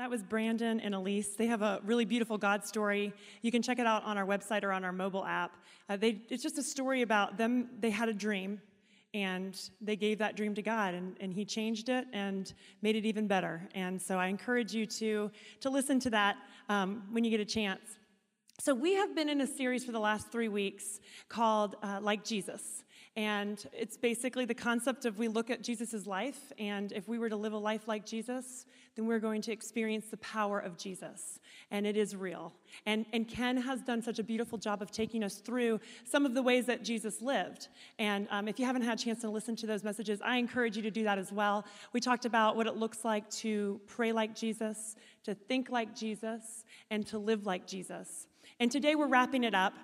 That was Brandon and Elise. They have a really beautiful God story. You can check it out on our website or on our mobile app. Uh, they, it's just a story about them. They had a dream, and they gave that dream to God, and, and He changed it and made it even better. And so I encourage you to, to listen to that um, when you get a chance. So, we have been in a series for the last three weeks called uh, Like Jesus. And it's basically the concept of we look at Jesus' life, and if we were to live a life like Jesus, then we're going to experience the power of Jesus. And it is real. And, and Ken has done such a beautiful job of taking us through some of the ways that Jesus lived. And um, if you haven't had a chance to listen to those messages, I encourage you to do that as well. We talked about what it looks like to pray like Jesus, to think like Jesus, and to live like Jesus. And today we're wrapping it up.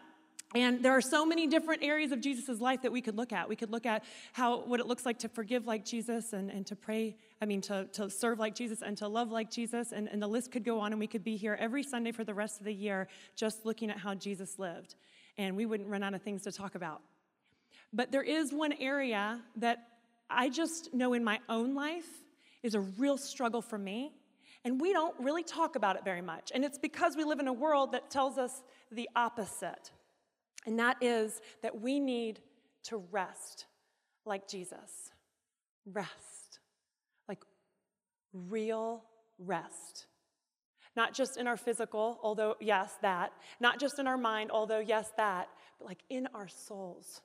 And there are so many different areas of Jesus' life that we could look at. We could look at how what it looks like to forgive like Jesus and, and to pray, I mean, to, to serve like Jesus and to love like Jesus. And, and the list could go on, and we could be here every Sunday for the rest of the year just looking at how Jesus lived. And we wouldn't run out of things to talk about. But there is one area that I just know in my own life is a real struggle for me. And we don't really talk about it very much. And it's because we live in a world that tells us the opposite. And that is that we need to rest like Jesus. Rest. Like real rest. Not just in our physical, although, yes, that. Not just in our mind, although, yes, that. But like in our souls.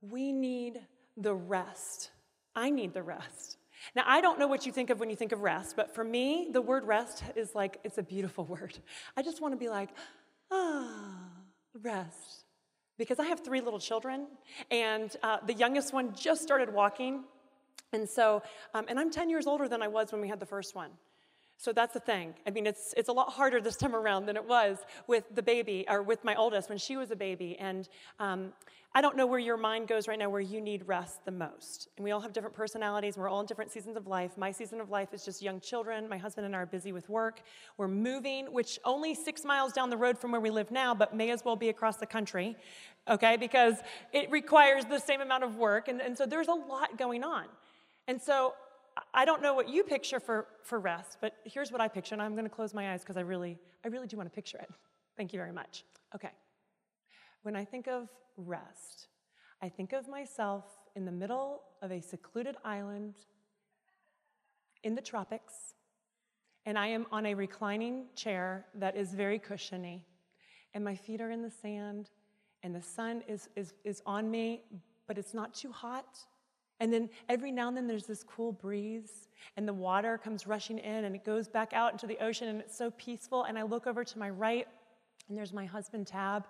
We need the rest. I need the rest. Now, I don't know what you think of when you think of rest, but for me, the word rest is like, it's a beautiful word. I just want to be like, ah rest. Because I have three little children, and uh, the youngest one just started walking. And so, um, and I'm 10 years older than I was when we had the first one. So that's the thing. I mean, it's, it's a lot harder this time around than it was with the baby, or with my oldest when she was a baby. And um, I don't know where your mind goes right now where you need rest the most. And we all have different personalities, we're all in different seasons of life. My season of life is just young children. My husband and I are busy with work. We're moving, which only six miles down the road from where we live now, but may as well be across the country, okay? Because it requires the same amount of work. And, and so there's a lot going on. And so I don't know what you picture for, for rest, but here's what I picture, and I'm going to close my eyes because I really, I really do want to picture it. Thank you very much. Okay. When I think of rest, I think of myself in the middle of a secluded island in the tropics, and I am on a reclining chair that is very cushiony, and my feet are in the sand, and the sun is, is, is on me, but it's not too hot. And then every now and then there's this cool breeze, and the water comes rushing in, and it goes back out into the ocean, and it's so peaceful. And I look over to my right, and there's my husband, Tab,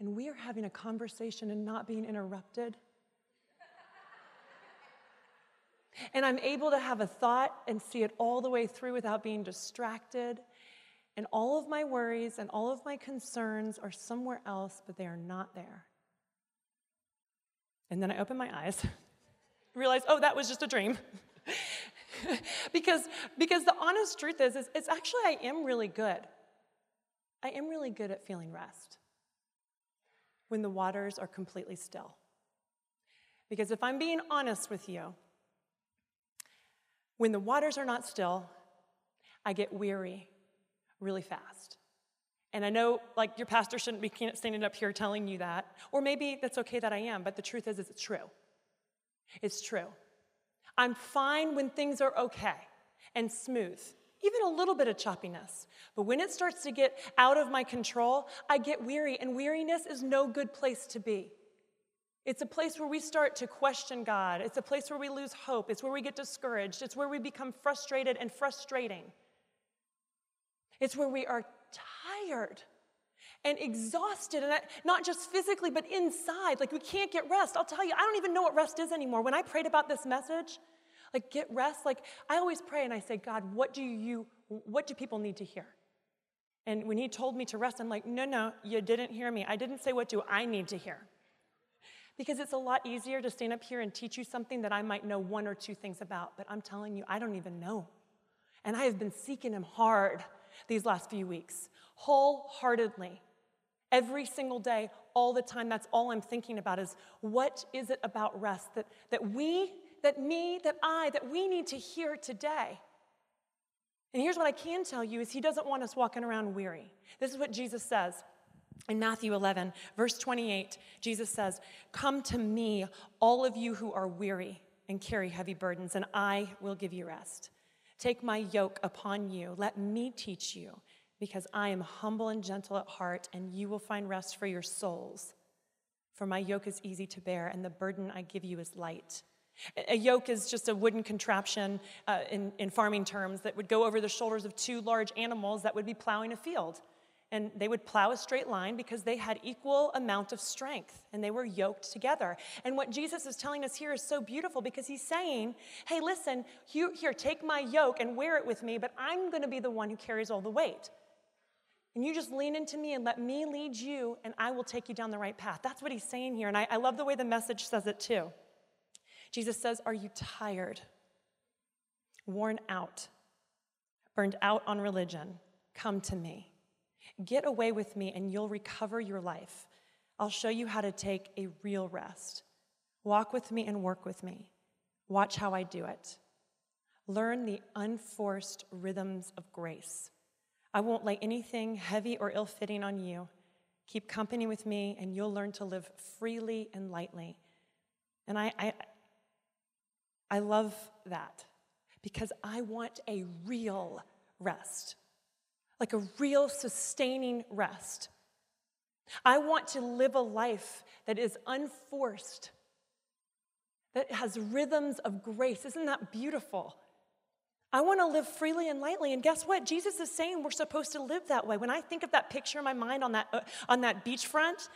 and we are having a conversation and not being interrupted. and I'm able to have a thought and see it all the way through without being distracted. And all of my worries and all of my concerns are somewhere else, but they are not there. And then I open my eyes, realize, oh, that was just a dream. because, because the honest truth is, is, it's actually, I am really good. I am really good at feeling rest when the waters are completely still. Because if I'm being honest with you, when the waters are not still, I get weary really fast. And I know, like, your pastor shouldn't be standing up here telling you that. Or maybe that's okay that I am, but the truth is, is it's true. It's true. I'm fine when things are okay and smooth even a little bit of choppiness. But when it starts to get out of my control, I get weary, and weariness is no good place to be. It's a place where we start to question God. It's a place where we lose hope. It's where we get discouraged. It's where we become frustrated and frustrating. It's where we are tired and exhausted, and not just physically, but inside. Like we can't get rest. I'll tell you, I don't even know what rest is anymore. When I prayed about this message, like get rest. Like I always pray and I say, God, what do you, what do people need to hear? And when he told me to rest, I'm like, no, no, you didn't hear me. I didn't say what do I need to hear. Because it's a lot easier to stand up here and teach you something that I might know one or two things about, but I'm telling you, I don't even know. And I have been seeking him hard these last few weeks, wholeheartedly. Every single day, all the time, that's all I'm thinking about is what is it about rest that, that we that me, that I, that we need to hear today. And here's what I can tell you is he doesn't want us walking around weary. This is what Jesus says. In Matthew 11, verse 28, Jesus says, Come to me, all of you who are weary and carry heavy burdens, and I will give you rest. Take my yoke upon you. Let me teach you, because I am humble and gentle at heart, and you will find rest for your souls. For my yoke is easy to bear, and the burden I give you is light. A yoke is just a wooden contraption uh, in, in farming terms that would go over the shoulders of two large animals that would be plowing a field. And they would plow a straight line because they had equal amount of strength and they were yoked together. And what Jesus is telling us here is so beautiful because he's saying, hey, listen, here, here take my yoke and wear it with me, but I'm going to be the one who carries all the weight. And you just lean into me and let me lead you, and I will take you down the right path. That's what he's saying here. And I, I love the way the message says it too. Jesus says, Are you tired, worn out, burned out on religion? Come to me. Get away with me, and you'll recover your life. I'll show you how to take a real rest. Walk with me and work with me. Watch how I do it. Learn the unforced rhythms of grace. I won't lay anything heavy or ill fitting on you. Keep company with me, and you'll learn to live freely and lightly. And I, I, I love that because I want a real rest, like a real sustaining rest. I want to live a life that is unforced, that has rhythms of grace. Isn't that beautiful? I want to live freely and lightly. And guess what? Jesus is saying we're supposed to live that way. When I think of that picture in my mind on that, uh, on that beachfront,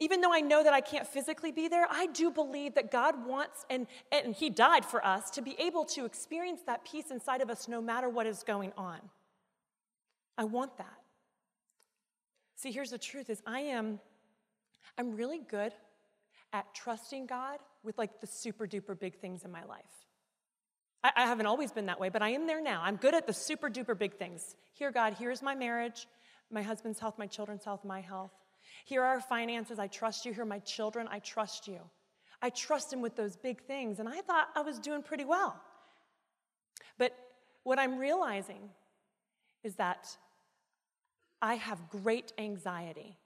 even though I know that I can't physically be there, I do believe that God wants, and, and He died for us, to be able to experience that peace inside of us no matter what is going on. I want that. See, here's the truth is I am, I'm really good at trusting God with like the super duper big things in my life. I, I haven't always been that way, but I am there now. I'm good at the super duper big things. Here, God, here's my marriage, my husband's health, my children's health, my health. Here are our finances. I trust you. Here are my children. I trust you. I trust him with those big things. And I thought I was doing pretty well. But what I'm realizing is that I have great anxiety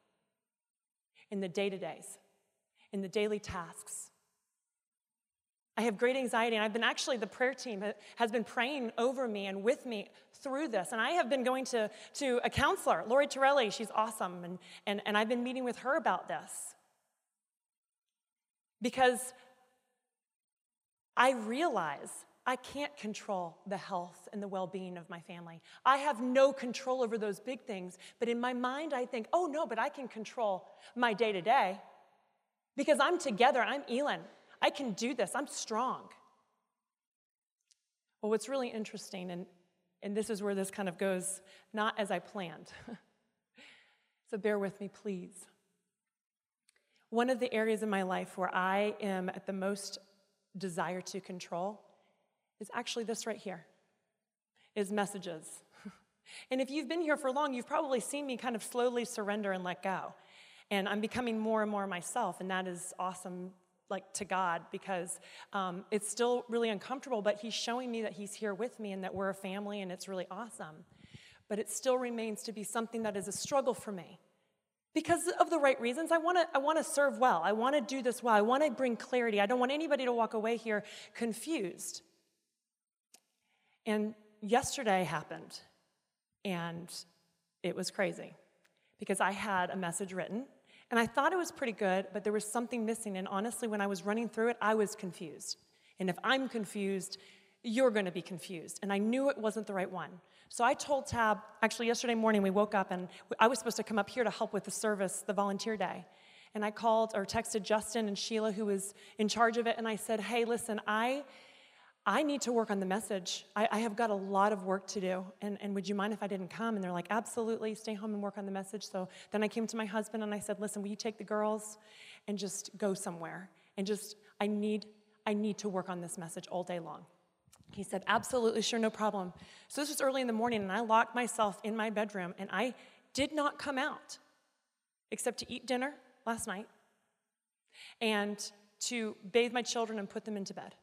in the day to days, in the daily tasks, I have great anxiety, and I've been actually, the prayer team has been praying over me and with me through this. And I have been going to, to a counselor, Lori Torelli, she's awesome, and, and, and I've been meeting with her about this. Because I realize I can't control the health and the well being of my family. I have no control over those big things, but in my mind, I think, oh no, but I can control my day to day because I'm together, I'm Elin. I can do this, I'm strong. Well, what's really interesting, and, and this is where this kind of goes not as I planned. so bear with me, please. One of the areas in my life where I am at the most desire to control is actually this right here is messages. and if you've been here for long, you've probably seen me kind of slowly surrender and let go. And I'm becoming more and more myself, and that is awesome like to God because um, it's still really uncomfortable, but He's showing me that He's here with me and that we're a family and it's really awesome. But it still remains to be something that is a struggle for me because of the right reasons. I want to I want to serve well. I want to do this well. I want to bring clarity. I don't want anybody to walk away here confused. And yesterday happened, and it was crazy because I had a message written and I thought it was pretty good, but there was something missing. And honestly, when I was running through it, I was confused. And if I'm confused, you're going to be confused. And I knew it wasn't the right one. So I told Tab, actually, yesterday morning we woke up and I was supposed to come up here to help with the service, the volunteer day. And I called or texted Justin and Sheila, who was in charge of it, and I said, Hey, listen, I I need to work on the message. I, I, have got a lot of work to do. And, and would you mind if I didn't come? And they're like, absolutely, stay home and work on the message. So then I came to my husband and I said, listen, will you take the girls and just go somewhere? And just, I need, I need to work on this message all day long. He said, absolutely, sure, no problem. So this was early in the morning, and I locked myself in my bedroom, and I did not come out except to eat dinner last night and to bathe my children and put them into bed.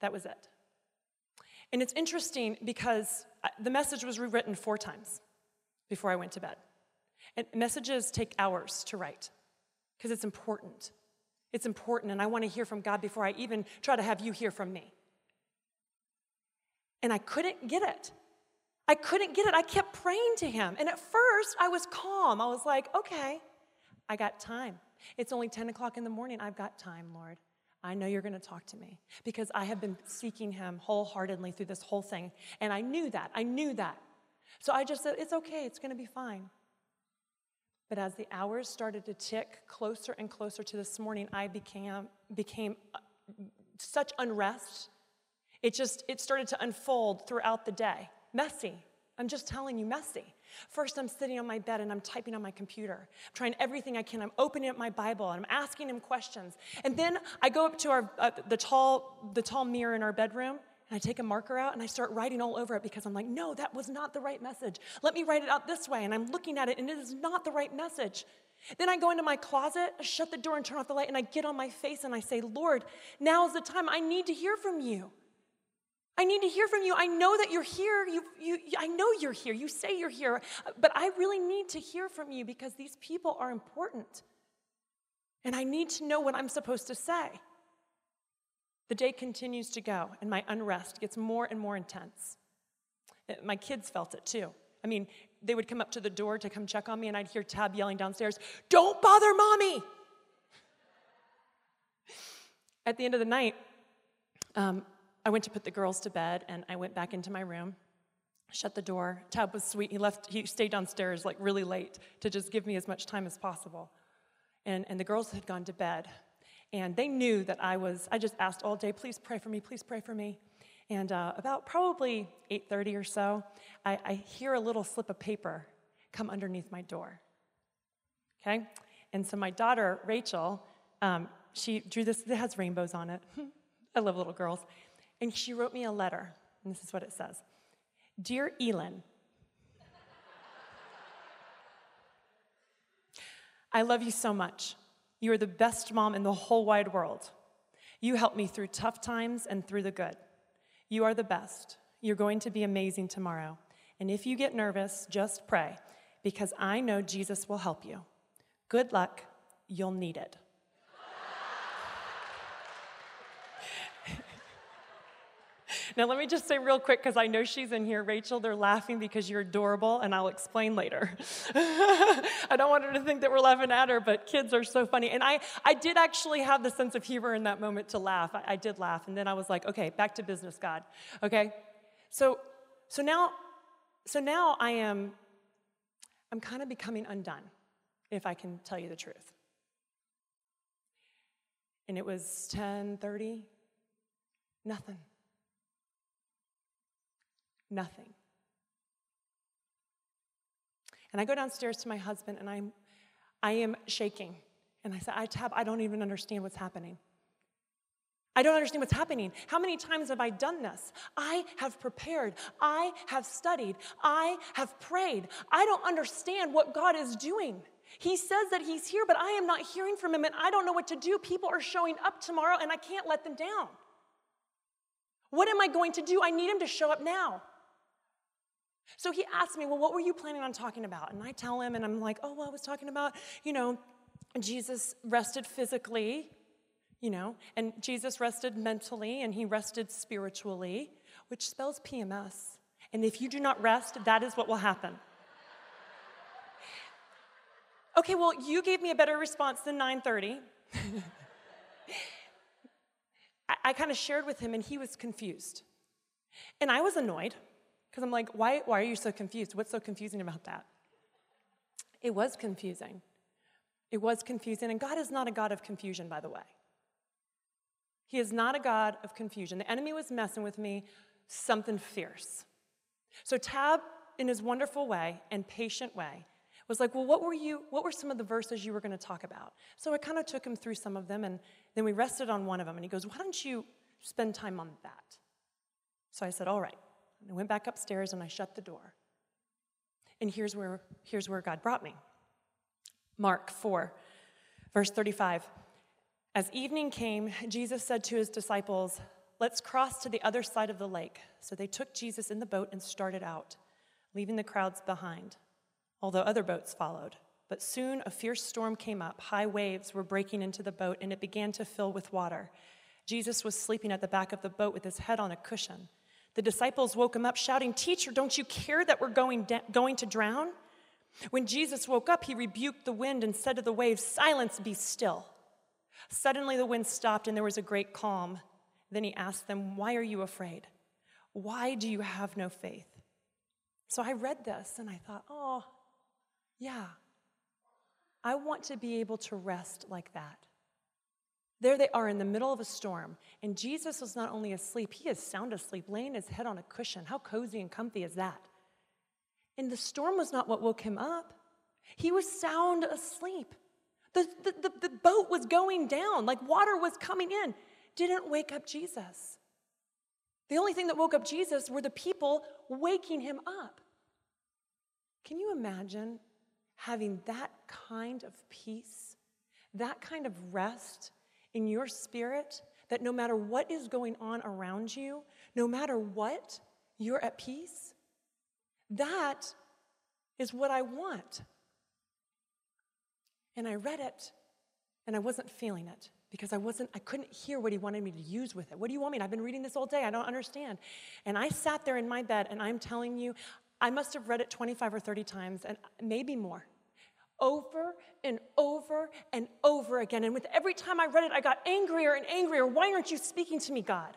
That was it. And it's interesting because uh, the message was rewritten four times before I went to bed. And messages take hours to write because it's important. It's important, and I want to hear from God before I even try to have you hear from me. And I couldn't get it. I couldn't get it. I kept praying to Him. And at first, I was calm. I was like, okay, I got time. It's only 10 o'clock in the morning. I've got time, Lord. I know you're going to talk to me because I have been seeking Him wholeheartedly through this whole thing. And I knew that. I knew that. So I just said, it's okay. It's going to be fine. But as the hours started to tick closer and closer to this morning, I became, became uh, such unrest. It just, it started to unfold throughout the day. Messy. I'm just telling you, messy. First, I'm sitting on my bed and I'm typing on my computer, I'm trying everything I can. I'm opening up my Bible and I'm asking him questions. And then I go up to our, uh, the, tall, the tall mirror in our bedroom and I take a marker out and I start writing all over it because I'm like, no, that was not the right message. Let me write it out this way. And I'm looking at it and it is not the right message. Then I go into my closet, shut the door and turn off the light, and I get on my face and I say, Lord, now is the time. I need to hear from you. I need to hear from you. I know that you're here. You, you, I know you're here. You say you're here. But I really need to hear from you because these people are important. And I need to know what I'm supposed to say. The day continues to go, and my unrest gets more and more intense. Uh, my kids felt it too. I mean, they would come up to the door to come check on me, and I'd hear Tab yelling downstairs, Don't bother mommy! At the end of the night, um, I went to put the girls to bed, and I went back into my room, shut the door. Tab was sweet. He left, he stayed downstairs like really late to just give me as much time as possible. And, and the girls had gone to bed. And they knew that I was, I just asked all day, please pray for me, please pray for me. And uh, about probably 8.30 or so, I, I hear a little slip of paper come underneath my door. Okay? And so my daughter, Rachel, um, she drew this, it has rainbows on it. I love little girls. And she wrote me a letter, and this is what it says Dear Elin, I love you so much. You are the best mom in the whole wide world. You help me through tough times and through the good. You are the best. You're going to be amazing tomorrow. And if you get nervous, just pray, because I know Jesus will help you. Good luck. You'll need it. Now, let me just say real quick, because I know she's in here. Rachel, they're laughing because you're adorable, and I'll explain later. I don't want her to think that we're laughing at her, but kids are so funny. And I, I did actually have the sense of humor in that moment to laugh. I, I did laugh. And then I was like, okay, back to business, God. Okay? So, so now, so now I am, I'm kind of becoming undone, if I can tell you the truth. And it was 10:30, nothing. Nothing. And I go downstairs to my husband and I'm, I am shaking. And I said, I Tab, I don't even understand what's happening. I don't understand what's happening. How many times have I done this? I have prepared. I have studied. I have prayed. I don't understand what God is doing. He says that He's here, but I am not hearing from Him and I don't know what to do. People are showing up tomorrow and I can't let them down. What am I going to do? I need Him to show up now. So he asked me, Well, what were you planning on talking about? And I tell him, and I'm like, Oh, well, I was talking about, you know, Jesus rested physically, you know, and Jesus rested mentally, and he rested spiritually, which spells PMS. And if you do not rest, that is what will happen. okay, well, you gave me a better response than 930. I, I kind of shared with him, and he was confused. And I was annoyed because I'm like, why, why are you so confused? What's so confusing about that? It was confusing. It was confusing. And God is not a God of confusion, by the way. He is not a God of confusion. The enemy was messing with me, something fierce. So Tab, in his wonderful way and patient way, was like, Well, what were you, what were some of the verses you were going to talk about? So I kind of took him through some of them, and then we rested on one of them. And he goes, Why don't you spend time on that? So I said, All right. And I went back upstairs and I shut the door. And here's where, here's where God brought me Mark 4, verse 35. As evening came, Jesus said to his disciples, Let's cross to the other side of the lake. So they took Jesus in the boat and started out, leaving the crowds behind, although other boats followed. But soon a fierce storm came up. High waves were breaking into the boat, and it began to fill with water. Jesus was sleeping at the back of the boat with his head on a cushion. The disciples woke him up, shouting, Teacher, don't you care that we're going, going to drown? When Jesus woke up, he rebuked the wind and said to the waves, Silence, be still. Suddenly the wind stopped, and there was a great calm. Then he asked them, Why are you afraid? Why do you have no faith? So I read this and I thought, Oh, yeah, I want to be able to rest like that. There they are in the middle of a storm, and Jesus was not only asleep, he is sound asleep, laying his head on a cushion. How cozy and comfy is that? And the storm was not what woke him up, he was sound asleep. The, the, the, the boat was going down, like water was coming in. Didn't wake up Jesus. The only thing that woke up Jesus were the people waking him up. Can you imagine having that kind of peace, that kind of rest in your spirit, that no matter what is going on around you, no matter what, you're at peace? That is what I want. And I read it and I wasn't feeling it because I wasn't I couldn't hear what he wanted me to use with it. What do you want me? I've been reading this all day. I don't understand. And I sat there in my bed and I'm telling you I must have read it 25 or 30 times and maybe more. Over and over and over again. And with every time I read it, I got angrier and angrier. Why aren't you speaking to me, God?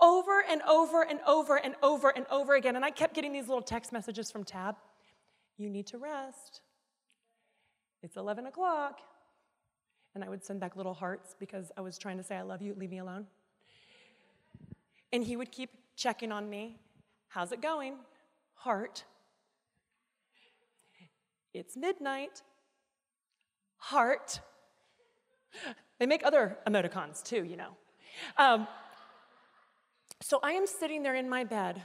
Over and over and over and over and over again. And I kept getting these little text messages from Tab. You need to rest. It's 11 o'clock. And I would send back little hearts because I was trying to say, I love you, leave me alone. And he would keep checking on me. How's it going? Heart. It's midnight. Heart. They make other emoticons too, you know. Um, so I am sitting there in my bed,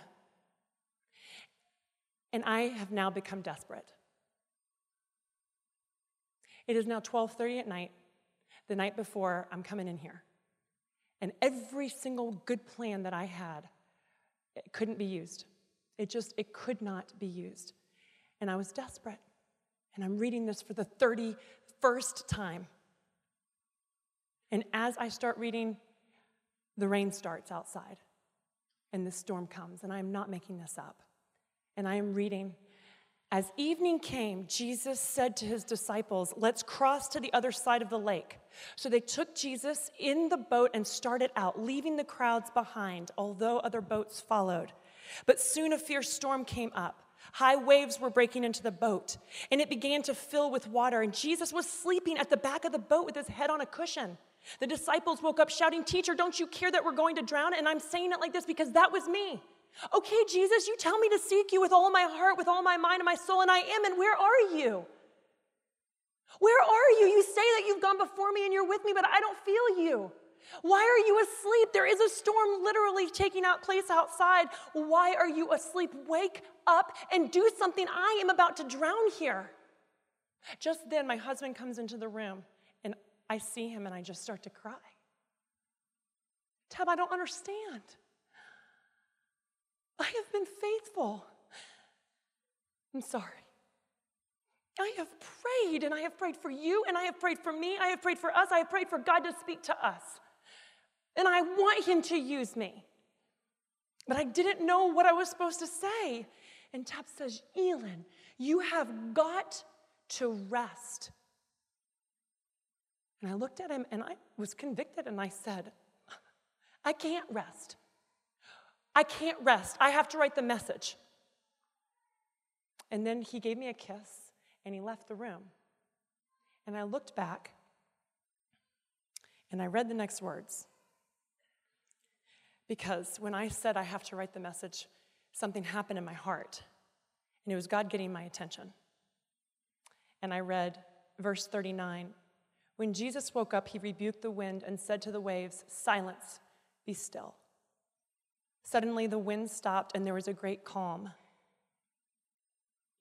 and I have now become desperate. It is now 12:30 at night, the night before I'm coming in here. And every single good plan that I had it couldn't be used. It just it could not be used. And I was desperate. And I'm reading this for the 31st time. And as I start reading, the rain starts outside and the storm comes. And I am not making this up. And I am reading as evening came, Jesus said to his disciples, Let's cross to the other side of the lake. So they took Jesus in the boat and started out, leaving the crowds behind, although other boats followed. But soon a fierce storm came up. High waves were breaking into the boat, and it began to fill with water. And Jesus was sleeping at the back of the boat with his head on a cushion. The disciples woke up shouting, Teacher, don't you care that we're going to drown? And I'm saying it like this because that was me. Okay, Jesus, you tell me to seek you with all my heart, with all my mind and my soul, and I am, and where are you? Where are you? You say that you've gone before me and you're with me, but I don't feel you. Why are you asleep? There is a storm literally taking out place outside. Why are you asleep? Wake up and do something. I am about to drown here. Just then, my husband comes into the room and I see him and I just start to cry. Tab, I don't understand. I have been faithful. I'm sorry. I have prayed, and I have prayed for you, and I have prayed for me, I have prayed for us, I have prayed for God to speak to us. And I want Him to use me. But I didn't know what I was supposed to say. And Tab says, Elin, you have got to rest. And I looked at him and I was convicted and I said, I can't rest. I can't rest. I have to write the message. And then he gave me a kiss and he left the room. And I looked back and I read the next words. Because when I said I have to write the message, something happened in my heart. And it was God getting my attention. And I read verse 39 When Jesus woke up, he rebuked the wind and said to the waves, Silence, be still. Suddenly the wind stopped and there was a great calm.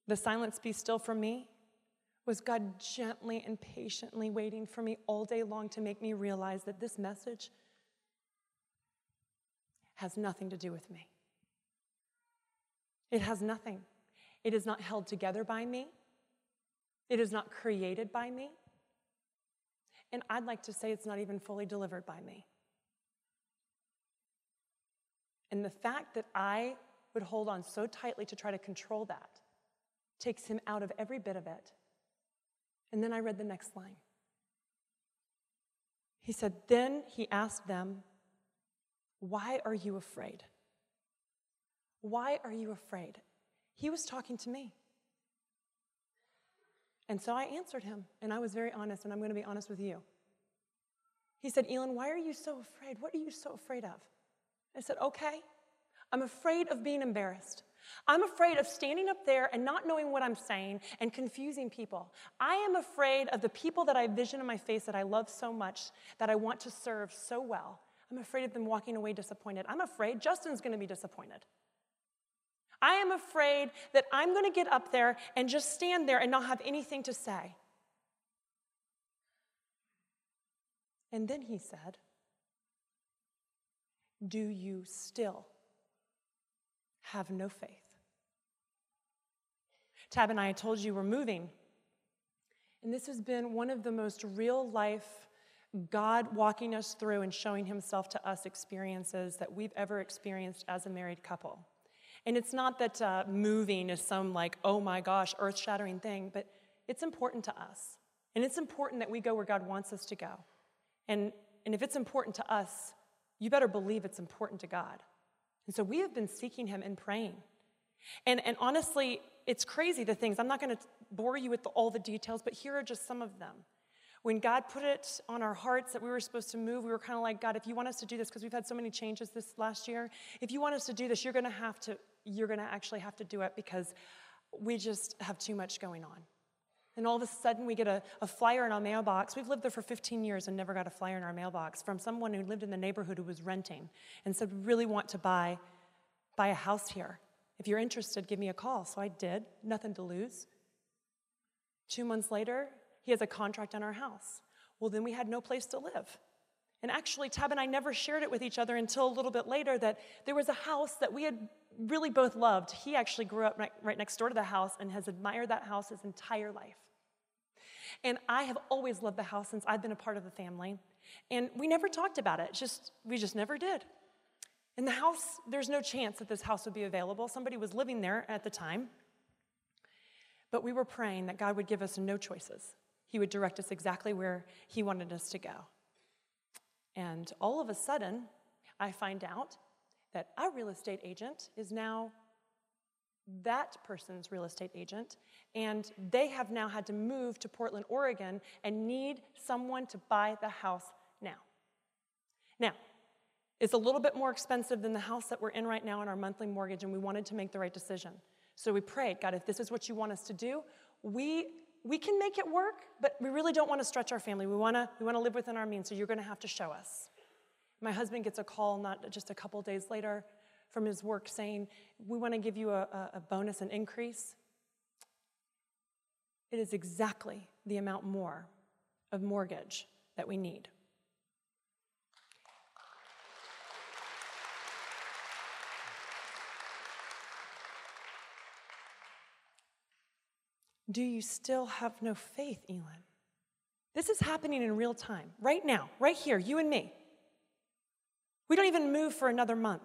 The silence be still for me was God gently and patiently waiting for me all day long to make me realize that this message has nothing to do with me. It has nothing. It is not held together by me. It is not created by me. And I'd like to say it's not even fully delivered by me. And the fact that I would hold on so tightly to try to control that takes him out of every bit of it. And then I read the next line. He said, Then he asked them, Why are you afraid? Why are you afraid? He was talking to me. And so I answered him, and I was very honest, and I'm going to be honest with you. He said, Elin, why are you so afraid? What are you so afraid of? I said, Okay, I'm afraid of being embarrassed. I'm afraid of standing up there and not knowing what I'm saying and confusing people. I am afraid of the people that I vision in my face that I love so much, that I want to serve so well. I'm afraid of them walking away disappointed. I'm afraid Justin's going to be disappointed. I am afraid that I'm going to get up there and just stand there and not have anything to say. And then he said, Do you still have no faith? Tab and I told you we're moving. And this has been one of the most real life, God walking us through and showing himself to us experiences that we've ever experienced as a married couple. And it's not that uh, moving is some like, oh my gosh, earth shattering thing, but it's important to us. And it's important that we go where God wants us to go. And, and if it's important to us, you better believe it's important to God. And so we have been seeking Him and praying. And, and honestly, it's crazy the things. I'm not going to bore you with the, all the details, but here are just some of them. When God put it on our hearts that we were supposed to move, we were kind of like, God, if you want us to do this, because we've had so many changes this last year, if you want us to do this, you're going to have to you're going to actually have to do it because we just have too much going on. And all of a sudden, we get a, a, flyer in our mailbox. We've lived there for 15 years and never got a flyer in our mailbox from someone who lived in the neighborhood who was renting and said, We really want to buy, buy a house here. If you're interested, give me a call. So I did, nothing to lose. Two months later, he has a contract on our house. Well, then we had no place to live. And actually, Tab and I never shared it with each other until a little bit later that there was a house that we had really both loved. He actually grew up right, next door to the house and has admired that house his entire life. And I have always loved the house since I've been a part of the family. And we never talked about it. Just we just never did. In the house, there's no chance that this house would be available. Somebody was living there at the time. But we were praying that God would give us no choices. He would direct us exactly where He wanted us to go. And all of a sudden, I find out that our real estate agent is now that person's real estate agent, and they have now had to move to Portland, Oregon, and need someone to buy the house now. Now, it's a little bit more expensive than the house that we're in right now in our monthly mortgage, and we wanted to make the right decision. So we prayed, God, if this is what you want us to do, we we can make it work, but we really don't want to stretch our family. We want to we want to live within our means, so you're going to have to show us. My husband gets a call not just a couple days later from his work saying, We want to give you a, a bonus, an increase. It is exactly the amount more of mortgage that we need. Do you still have no faith, Elin? This is happening in real time, right now, right here, you and me. We don't even move for another month.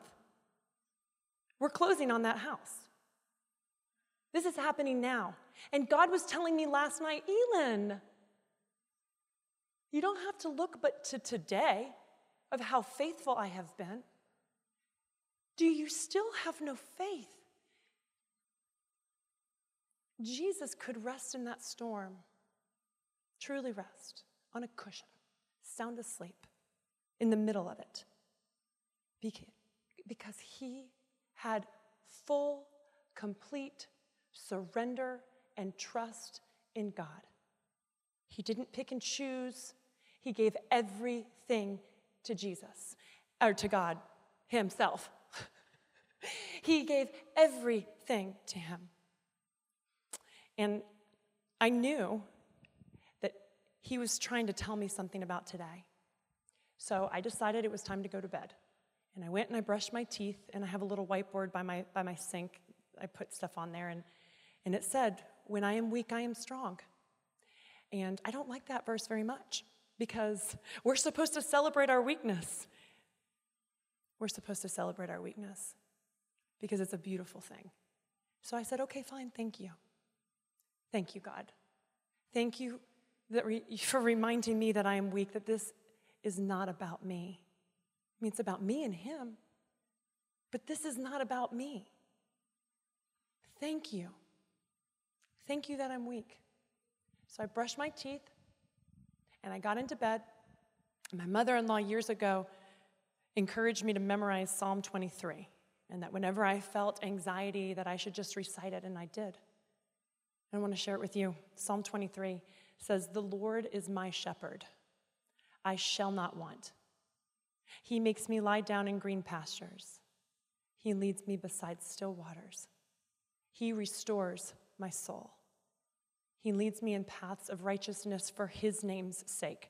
We're closing on that house. This is happening now. And God was telling me last night, Elin, you don't have to look but to today of how faithful I have been. Do you still have no faith? Jesus could rest in that storm, truly rest on a cushion, sound asleep in the middle of it because he had full, complete surrender and trust in God. He didn't pick and choose, he gave everything to Jesus, or to God himself. he gave everything to him. And I knew that he was trying to tell me something about today. So I decided it was time to go to bed. And I went and I brushed my teeth, and I have a little whiteboard by my, by my sink. I put stuff on there, and, and it said, When I am weak, I am strong. And I don't like that verse very much because we're supposed to celebrate our weakness. We're supposed to celebrate our weakness because it's a beautiful thing. So I said, Okay, fine, thank you. Thank you, God. Thank you re- for reminding me that I am weak, that this is not about me. I mean, it's about me and Him, but this is not about me. Thank you. Thank you that I'm weak. So I brushed my teeth and I got into bed. My mother in law years ago encouraged me to memorize Psalm 23 and that whenever I felt anxiety that I should just recite it and I did. I want to share it with you. Psalm 23 says, The Lord is my shepherd. I shall not want. He makes me lie down in green pastures. He leads me beside still waters. He restores my soul. He leads me in paths of righteousness for his name's sake.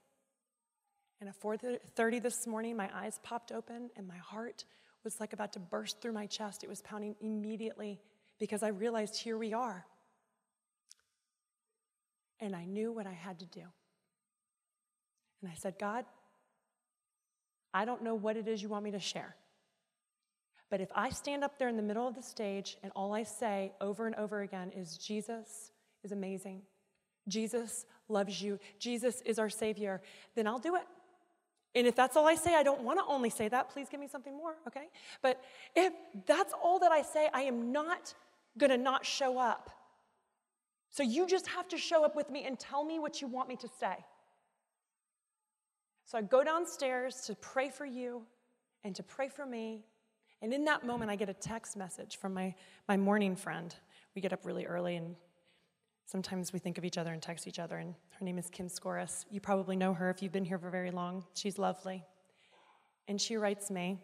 And at 4:30 this morning, my eyes popped open and my heart was like about to burst through my chest. It was pounding immediately because I realized here we are. And I knew what I had to do. And I said, God, I don't know what it is you want me to share. But if I stand up there in the middle of the stage and all I say over and over again is, Jesus is amazing, Jesus loves you, Jesus is our Savior, then I'll do it. And if that's all I say, I don't want to only say that. Please give me something more, okay? But if that's all that I say, I am not going to not show up. So you just have to show up with me and tell me what you want me to say. So I go downstairs to pray for you and to pray for me. And in that moment, I get a text message from my, my morning friend. We get up really early and Sometimes we think of each other and text each other, and her name is Kim Scoris. You probably know her if you've been here for very long. She's lovely. And she writes me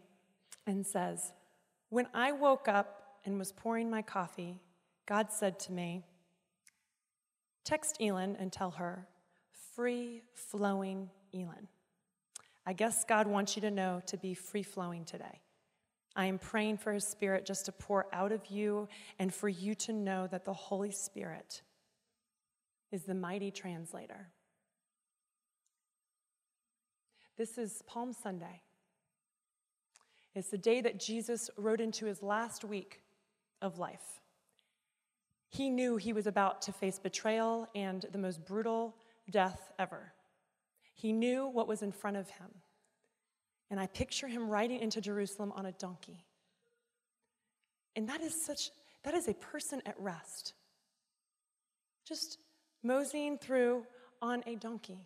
and says, When I woke up and was pouring my coffee, God said to me, Text Elin and tell her, free flowing Elin. I guess God wants you to know to be free flowing today. I am praying for His Spirit just to pour out of you and for you to know that the Holy Spirit is the mighty translator. This is Palm Sunday. It's the day that Jesus rode into his last week of life. He knew he was about to face betrayal and the most brutal death ever. He knew what was in front of him. And I picture him riding into Jerusalem on a donkey. And that is such, that is a person at rest. Just moseying through on a donkey.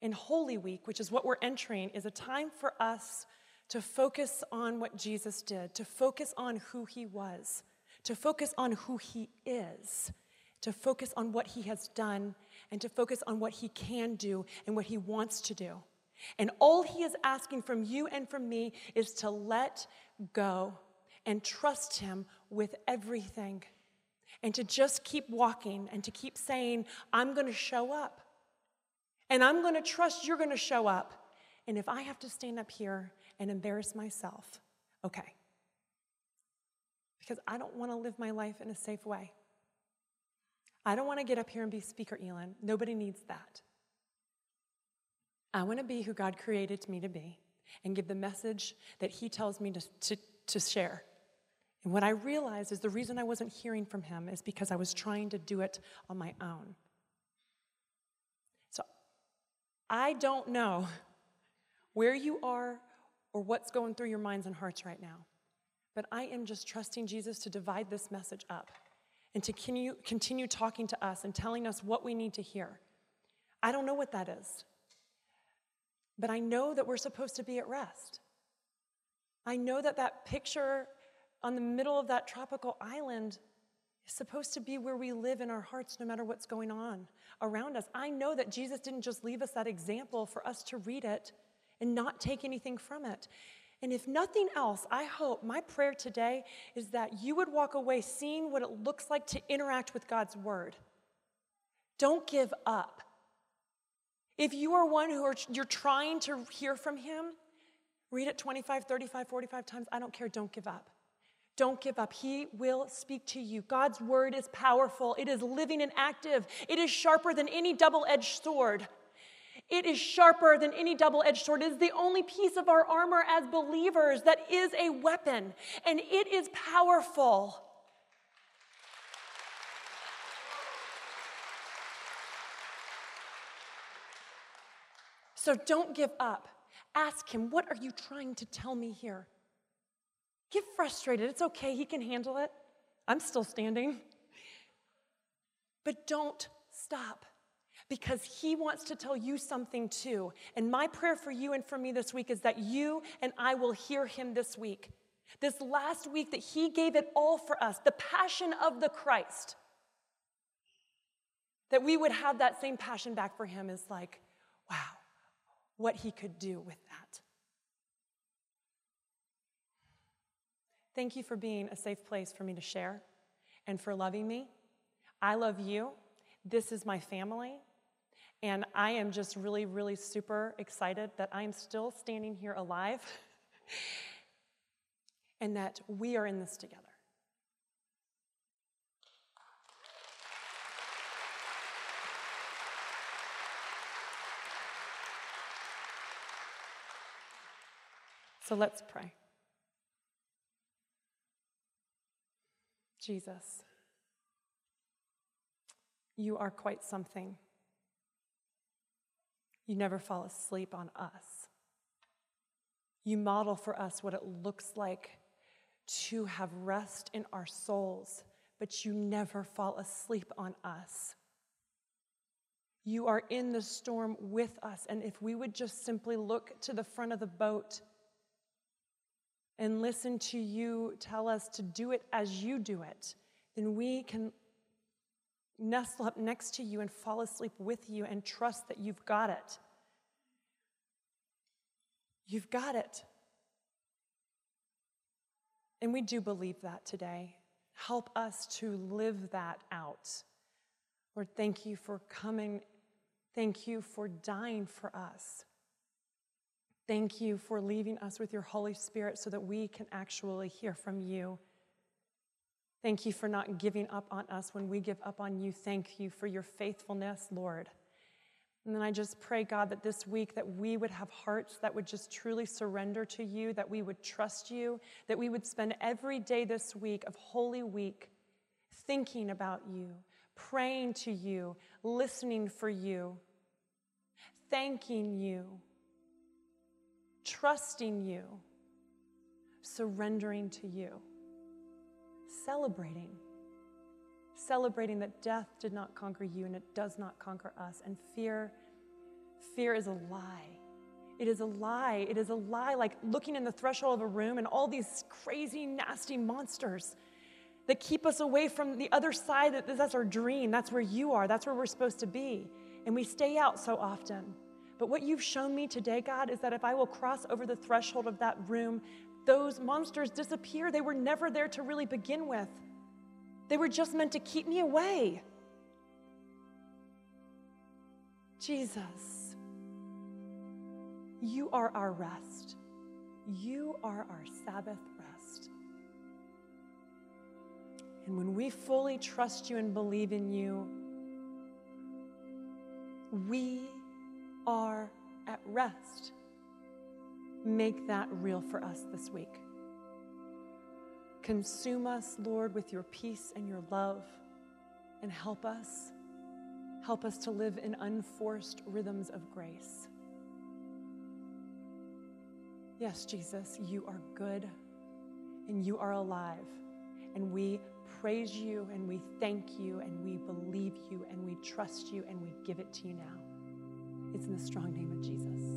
In Holy Week, which is what we're entering, is a time for us to focus on what Jesus did, to focus on who he was, to focus on who he is, to focus on what he has done, and to focus on what he can do and what he wants to do. And all he is asking from you and from me is to let go and trust him with everything and to just keep walking and to keep saying, I'm going to show up. And I'm going to trust you're going to show up. And if I have to stand up here and embarrass myself, okay. Because I don't want to live my life in a safe way. I don't want to get up here and be Speaker Elin. Nobody needs that. I want to be who God created me to be and give the message that He tells me to, to, to share. And what I realized is the reason I wasn't hearing from him is because I was trying to do it on my own. So I don't know where you are or what's going through your minds and hearts right now, but I am just trusting Jesus to divide this message up and to continue, talking to us and telling us what we need to hear. I don't know what that is, but I know that we're supposed to be at rest. I know that that picture on the middle of that tropical island is supposed to be where we live in our hearts no matter what's going on around us. I know that Jesus didn't just leave us that example for us to read it and not take anything from it. And if nothing else, I hope my prayer today is that you would walk away seeing what it looks like to interact with God's word. Don't give up. If you are one who are you're trying to hear from him, read it 25, 35, 45 times. I don't care. Don't give up. Don't give up. He will speak to you. God's word is powerful, it is living and active, it is sharper than any double edged sword. It is sharper than any double edged sword. It is the only piece of our armor as believers that is a weapon, and it is powerful. So don't give up. Ask him, What are you trying to tell me here? Get frustrated. It's okay. He can handle it. I'm still standing. But don't stop because he wants to tell you something too. And my prayer for you and for me this week is that you and I will hear him this week. This last week that he gave it all for us, the passion of the Christ. That we would have that same passion back for him is like, wow, what he could do with that. Thank you for being a safe place for me to share and for loving me. I love you. This is my family. And I am just really, really super excited that I am still standing here alive and that we are in this together. So let's pray. Jesus, you are quite something. You never fall asleep on us. You model for us what it looks like to have rest in our souls, but you never fall asleep on us. You are in the storm with us, and if we would just simply look to the front of the boat, and listen to you tell us to do it as you do it, then we can nestle up next to you and fall asleep with you and trust that you've got it. You've got it. And we do believe that today. Help us to live that out. Lord, thank you for coming. Thank you for dying for us. Thank you for leaving us with your Holy Spirit so that we can actually hear from you. Thank you for not giving up on us when we give up on you. Thank you for your faithfulness, Lord. And then I just pray, God, that this week that we would have hearts that would just truly surrender to you, that we would trust you, that we would spend every day this week of Holy Week thinking about you, praying to you, listening for you, thanking you trusting you, surrendering to you, celebrating. Celebrating that death did not conquer you and it does not conquer us. And fear, fear is a lie. It is a lie. It is a lie, like looking in the threshold of a room and all these crazy, nasty monsters that keep us away from the other side. That that's our dream. That's where you are. That's where we're supposed to be. And we stay out so often. But what you've shown me today, God, is that if I will cross over the threshold of that room, those monsters disappear. They were never there to really begin with, they were just meant to keep me away. Jesus, you are our rest. You are our Sabbath rest. And when we fully trust you and believe in you, we are at rest. Make that real for us this week. Consume us, Lord, with your peace and your love, and help us. Help us to live in unforced rhythms of grace. Yes, Jesus, you are good and you are alive. And we praise you and we thank you and we believe you and we trust you and we give it to you now. It's in the strong name of Jesus.